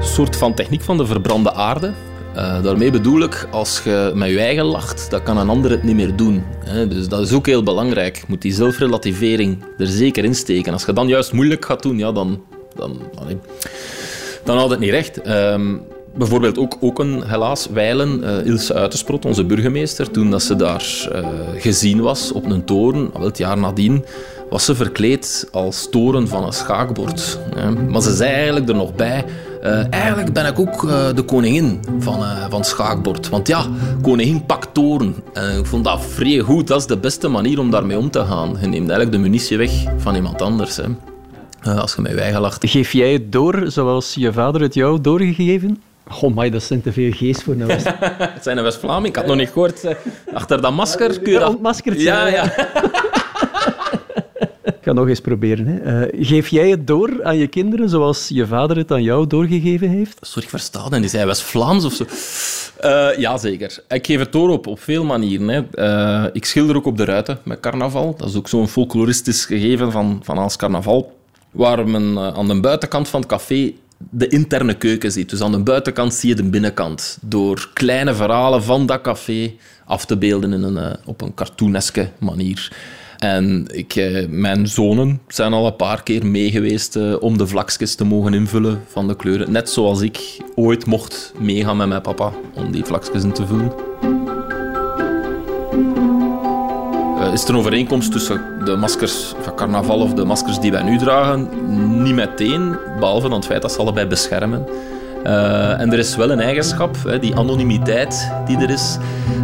een soort van techniek van de verbrande aarde. Uh, daarmee bedoel ik, als je met je eigen lacht, dan kan een ander het niet meer doen. Hè? Dus dat is ook heel belangrijk. Je moet die zelfrelativering er zeker in steken. Als je dan juist moeilijk gaat doen, ja, dan, dan, dan, dan houdt het niet recht. Um, bijvoorbeeld ook, ook een, helaas, wijlen, uh, Ilse Uitersprot, onze burgemeester, toen dat ze daar uh, gezien was op een toren, al het jaar nadien, was ze verkleed als toren van een schaakbord. Ja. Maar ze zei eigenlijk er nog bij, uh, eigenlijk ben ik ook de koningin van, van het schaakbord. Want ja, koningin pakt toren. En ik vond dat vrij goed, dat is de beste manier om daarmee om te gaan. Je neemt eigenlijk de munitie weg van iemand anders. Hè. als je met je eigen lacht. Geef jij het door zoals je vader het jou doorgegeven? Oh my, dat zijn te veel geest voor West. het zijn een West-Vlaming. Ik had nog niet gehoord. Achter dat masker kun je dat... Ontmaskerd Ja, ja. Ik ga nog eens proberen. Hè. Uh, geef jij het door aan je kinderen zoals je vader het aan jou doorgegeven heeft? Sorry, ik versta dat. Die zei West-Vlaams of zo. Uh, ja, zeker. Ik geef het door op, op veel manieren. Hè. Uh, ik schilder ook op de ruiten met carnaval. Dat is ook zo'n folkloristisch gegeven van, van als carnaval. Waar men aan de buitenkant van het café de interne keuken ziet. Dus aan de buitenkant zie je de binnenkant. Door kleine verhalen van dat café af te beelden in een, uh, op een cartooneske manier. En ik, uh, mijn zonen zijn al een paar keer meegeweest uh, om de vlakjes te mogen invullen van de kleuren. Net zoals ik ooit mocht meegaan met mijn papa om die vlakjes in te vullen. Is er een overeenkomst tussen de maskers van carnaval of de maskers die wij nu dragen? Niet meteen, behalve dan het feit dat ze allebei beschermen. Uh, en er is wel een eigenschap, hè, die anonimiteit die er is,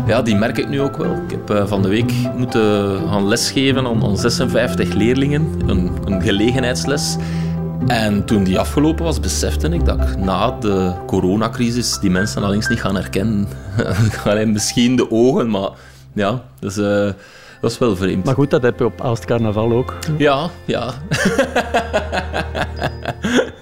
ja, die merk ik nu ook wel. Ik heb uh, van de week moeten gaan lesgeven aan, aan 56 leerlingen, een, een gelegenheidsles. En toen die afgelopen was, besefte ik dat ik na de coronacrisis die mensen al eens niet gaan herkennen. Alleen misschien de ogen, maar ja, dus, uh, dat is wel vreemd. Maar goed, dat heb je op Aalst Carnaval ook. Ja, ja.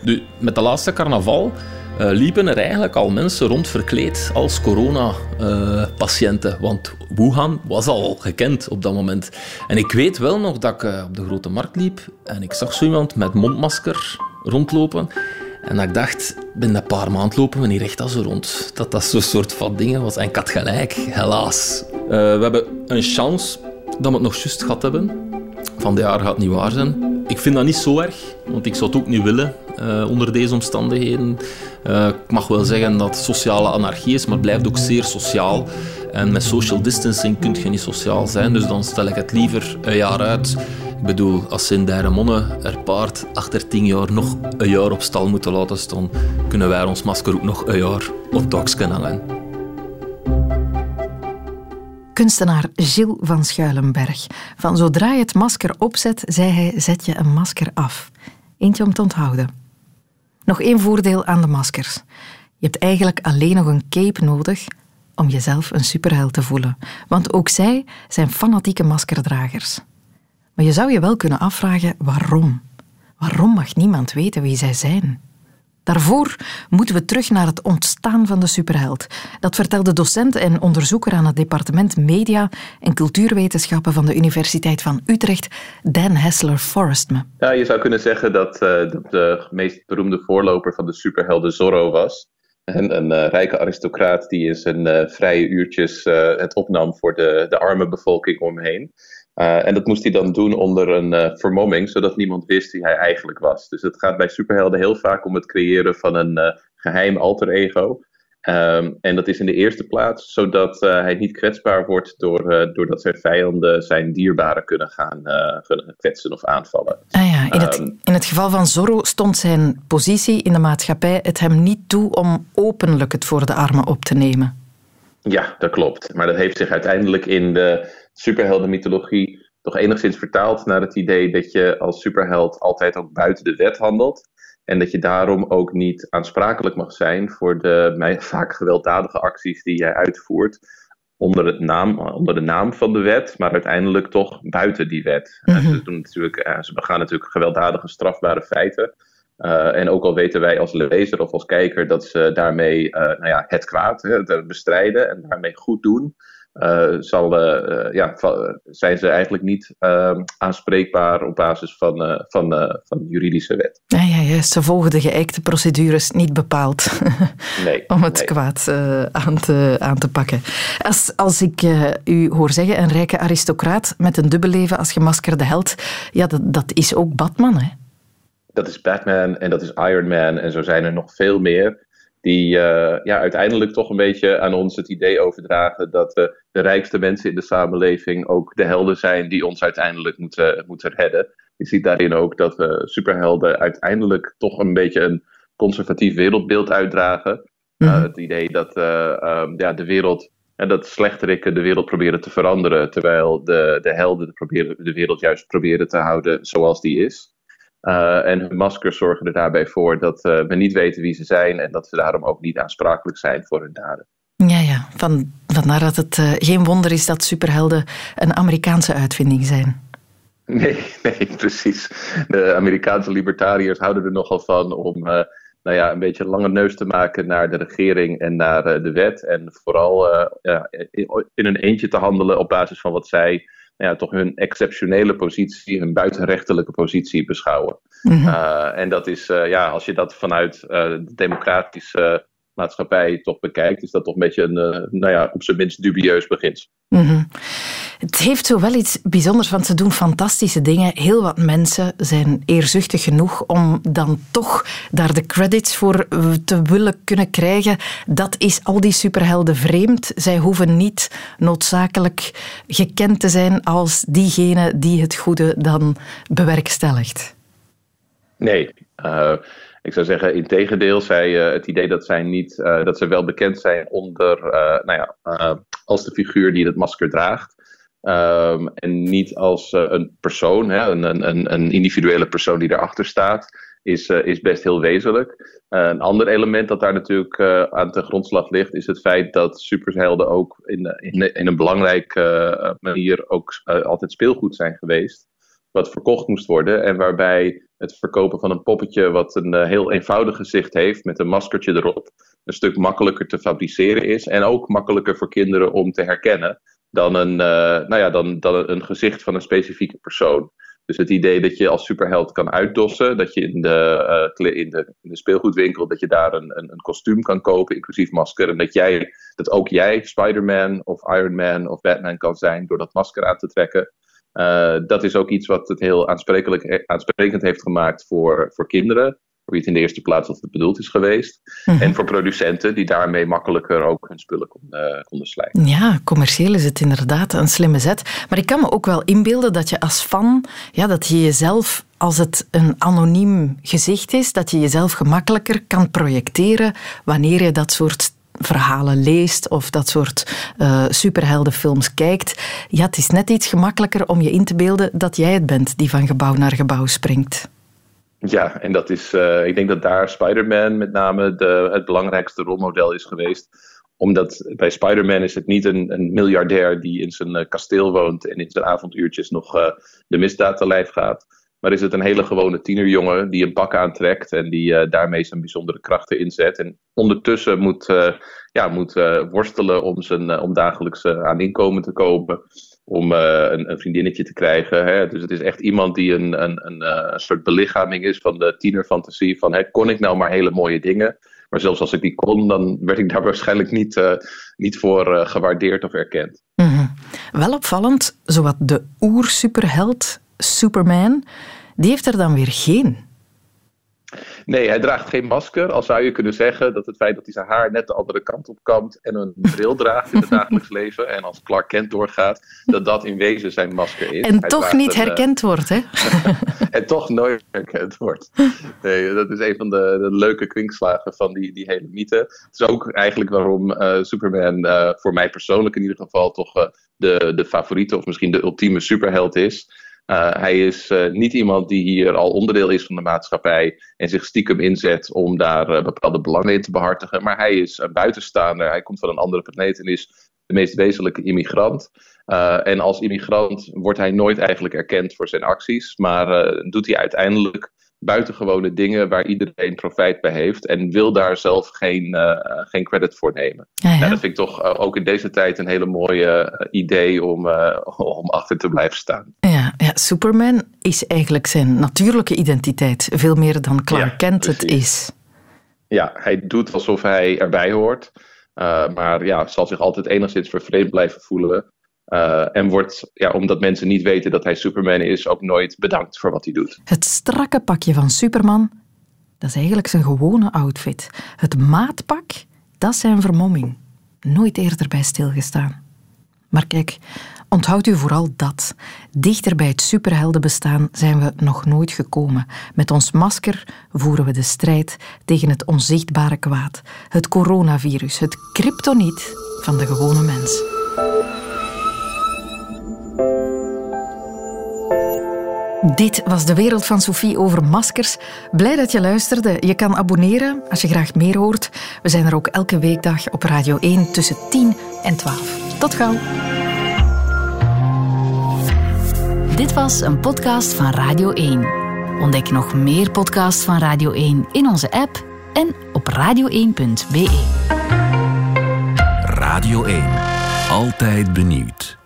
nu, met de laatste carnaval uh, liepen er eigenlijk al mensen rond verkleed als corona-patiënten. Uh, want Wuhan was al gekend op dat moment. En ik weet wel nog dat ik uh, op de grote markt liep en ik zag zo iemand met mondmasker rondlopen. En dat ik dacht, binnen een paar maanden lopen we niet echt al zo rond. Dat dat zo'n soort van dingen was. En ik had gelijk, helaas. we hebben een chance dat we het nog juist gehad hebben. Van de jaar gaat niet waar zijn. Ik vind dat niet zo erg, want ik zou het ook niet willen uh, onder deze omstandigheden. Uh, ik mag wel zeggen dat sociale anarchie is, maar het blijft ook zeer sociaal. En met social distancing kun je niet sociaal zijn, dus dan stel ik het liever een jaar uit. Ik bedoel, als ze in Dijremonne er paard achter tien jaar nog een jaar op stal moeten laten staan, kunnen wij ons masker ook nog een jaar op het kunnen hangen. Kunstenaar Gilles van Schuilenberg. Van zodra je het masker opzet, zei hij, zet je een masker af. Eentje om te onthouden. Nog één voordeel aan de maskers. Je hebt eigenlijk alleen nog een cape nodig om jezelf een superheld te voelen. Want ook zij zijn fanatieke maskerdragers. Maar je zou je wel kunnen afvragen waarom. Waarom mag niemand weten wie zij zijn? Daarvoor moeten we terug naar het ontstaan van de superheld. Dat vertelde docent en onderzoeker aan het departement Media en Cultuurwetenschappen van de Universiteit van Utrecht, Dan Hessler Forrest me. Ja, je zou kunnen zeggen dat, uh, dat de meest beroemde voorloper van de superhelden Zorro was. En een uh, rijke aristocraat die in zijn uh, vrije uurtjes het opnam voor de, de arme bevolking omheen. Uh, en dat moest hij dan doen onder een uh, vermomming, zodat niemand wist wie hij eigenlijk was. Dus het gaat bij superhelden heel vaak om het creëren van een uh, geheim alter ego. Um, en dat is in de eerste plaats zodat hij niet kwetsbaar wordt door, doordat zijn vijanden zijn dierbaren kunnen gaan kwetsen of aanvallen. Ah ja, in, het, um, in het geval van Zorro stond zijn positie in de maatschappij het hem niet toe om openlijk het voor de armen op te nemen. Ja, dat klopt. Maar dat heeft zich uiteindelijk in de superheldenmythologie toch enigszins vertaald naar het idee dat je als superheld altijd ook buiten de wet handelt. En dat je daarom ook niet aansprakelijk mag zijn voor de vaak gewelddadige acties die jij uitvoert. Onder, het naam, onder de naam van de wet, maar uiteindelijk toch buiten die wet. Mm -hmm. ze, doen natuurlijk, ze begaan natuurlijk gewelddadige, strafbare feiten. Uh, en ook al weten wij als lezer of als kijker dat ze daarmee uh, nou ja, het kwaad hè, bestrijden en daarmee goed doen, uh, zal, ja, zijn ze eigenlijk niet ehm, aanspreekbaar op basis van, van, van juridische wet. Ja, ja. Ze volgen de geëikte procedures niet bepaald nee, om het nee. kwaad aan, te, aan te pakken. Als, als ik u hoor zeggen, een rijke aristocraat met een dubbelleven als gemaskerde held, ja, dat, dat is ook Batman, hè? Dat is Batman en dat is Iron Man en zo zijn er nog veel meer. Die uh, ja, uiteindelijk toch een beetje aan ons het idee overdragen dat de rijkste mensen in de samenleving ook de helden zijn die ons uiteindelijk moeten, moeten redden. Je ziet daarin ook dat uh, superhelden uiteindelijk toch een beetje een conservatief wereldbeeld uitdragen. Mm. het idee dat um, ja, de wereld en dat slechterikken de wereld proberen te veranderen, terwijl de, de helden proberen, de wereld juist proberen te houden zoals die is. Uh, en hun maskers zorgen er daarbij voor dat uh, we niet weten wie ze zijn en dat ze daarom ook niet aansprakelijk zijn voor hun daden. Ja, ja. Van, vandaar dat het uh, geen wonder is dat superhelden een Amerikaanse uitvinding zijn. Nee, nee, precies. De Amerikaanse libertariërs houden er nogal van om nou ja, een beetje lange neus te maken naar de regering en naar de wet. En vooral ja, in een eentje te handelen op basis van wat zij ja, toch hun exceptionele positie, hun buitenrechtelijke positie beschouwen. Mm -hmm. uh, en dat is, uh, ja, als je dat vanuit uh, de democratische maatschappij toch bekijkt, is dat toch een beetje een, nou ja, op zijn minst dubieus beginsel. Mm -hmm. Het heeft zo wel iets bijzonders, want ze doen fantastische dingen. Heel wat mensen zijn eerzuchtig genoeg om dan toch daar de credits voor te willen kunnen krijgen. Dat is al die superhelden vreemd. Zij hoeven niet noodzakelijk gekend te zijn als diegene die het goede dan bewerkstelligt. Nee, uh, ik zou zeggen, in tegendeel, zij, uh, het idee dat zij niet, dat ze wel bekend zijn onder, nou ja, als de figuur die het masker draagt. Um, en niet als uh, een persoon, hè, een, een, een individuele persoon die erachter staat, is, uh, is best heel wezenlijk. Uh, een ander element dat daar natuurlijk aan ten grondslag ligt, is het feit dat superhelden ook in, in, in een belangrijke manier ook altijd speelgoed zijn geweest. Wat verkocht moest worden en waarbij het verkopen van een poppetje wat een heel eenvoudig gezicht heeft met een maskertje erop, een stuk makkelijker te fabriceren is en ook makkelijker voor kinderen om te herkennen dan een, nou ja, dan, dan een gezicht van een specifieke persoon. Dus het idee dat je als superheld kan uitdossen, dat je in de, uh, in de, in de speelgoedwinkel, dat je daar een, een, kostuum kan kopen, inclusief masker. En dat, jij, dat ook jij Spider-Man of Iron Man of Batman kan zijn door dat masker aan te trekken. Uh, dat is ook iets wat het heel aansprekelijk, aansprekend heeft gemaakt voor, voor kinderen voor wie het in de eerste plaats altijd bedoeld is geweest. Mhm. En voor producenten die daarmee makkelijker ook hun spullen konden, uh, konden slijten. Ja, commercieel is het inderdaad een slimme zet. Maar ik kan me ook wel inbeelden dat je als fan, ja, dat je jezelf als het een anoniem gezicht is, dat je jezelf gemakkelijker kan projecteren wanneer je dat soort verhalen leest of dat soort uh, superheldenfilms kijkt. Ja, het is net iets gemakkelijker om je in te beelden dat jij het bent die van gebouw naar gebouw springt. Ja, en dat is, uh, ik denk dat daar Spider-Man met name de, het belangrijkste rolmodel is geweest. Omdat bij Spider-Man is het niet een, een miljardair die in zijn uh, kasteel woont en in zijn avonduurtjes nog uh, de misdaad te lijf gaat. Maar is het een hele gewone tienerjongen die een pak aantrekt en die daarmee zijn bijzondere krachten inzet. En ondertussen moet, ja, moet worstelen om, zijn, om dagelijks aan inkomen te komen om uh, een, een, vriendinnetje te krijgen. Hè? Dus het is echt iemand die een, een, een, uh, een soort belichaming is van de tienerfantasie. Van hè, kon ik nou maar hele mooie dingen? Maar zelfs als ik die kon, dan werd ik daar waarschijnlijk niet, uh, niet voor gewaardeerd of erkend. -hmm. Wel opvallend, zowat de oer-superheld Superman, die heeft er dan weer geen. Nee, hij draagt geen masker. Al zou je kunnen zeggen dat het feit dat hij zijn haar net de andere kant op kampt en een bril draagt in het dagelijks leven en als Clark Kent doorgaat, dat dat in wezen zijn masker is. En hij toch niet een, herkend wordt, hè? en toch nooit herkend wordt. Nee, dat is een van de, de leuke kwinkslagen van die, die hele mythe. Het is ook eigenlijk waarom uh, Superman uh, voor mij persoonlijk in ieder geval toch uh, de, de favoriete of misschien de ultieme superheld is. Uh, hij is uh, niet iemand die hier al onderdeel is van de maatschappij en zich stiekem inzet om daar uh, bepaalde belangen in te behartigen. Maar hij is een buitenstaander, hij komt van een andere planeet en is de meest wezenlijke immigrant. en als immigrant wordt hij nooit eigenlijk erkend voor zijn acties, maar doet hij uiteindelijk buitengewone dingen waar iedereen profijt bij heeft en wil daar zelf geen, geen credit voor nemen. Ja. Nou, dat vind ik toch ook in deze tijd een hele mooie idee om, om achter te blijven staan. Ja, ja, Superman is eigenlijk zijn natuurlijke identiteit, veel meer dan Clark Ja, Kent het is. Ja, hij doet alsof hij erbij hoort. Uh, maar ja, zal zich altijd enigszins vervreemd blijven voelen. Uh, en wordt, ja, omdat mensen niet weten dat hij Superman is, ook nooit bedankt voor wat hij doet. Het strakke pakje van Superman, dat is eigenlijk zijn gewone outfit. Het maatpak, dat is zijn vermomming. Nooit eerder bij stilgestaan. Maar kijk, onthoud u vooral dat. Dichter bij het superheldenbestaan zijn we nog nooit gekomen. Met ons masker voeren we de strijd tegen het onzichtbare kwaad. Het coronavirus, het kryptoniet van de gewone mens. Dit was de wereld van Sophie over maskers. Blij dat je luisterde. Je kan abonneren als je graag meer hoort. We zijn er ook elke weekdag op Radio 1 tussen 10 en 12. Tot gauw. Dit was een podcast van Radio 1. Ontdek nog meer podcasts van Radio 1 in onze app en op radio1.be. Radio 1. Altijd benieuwd.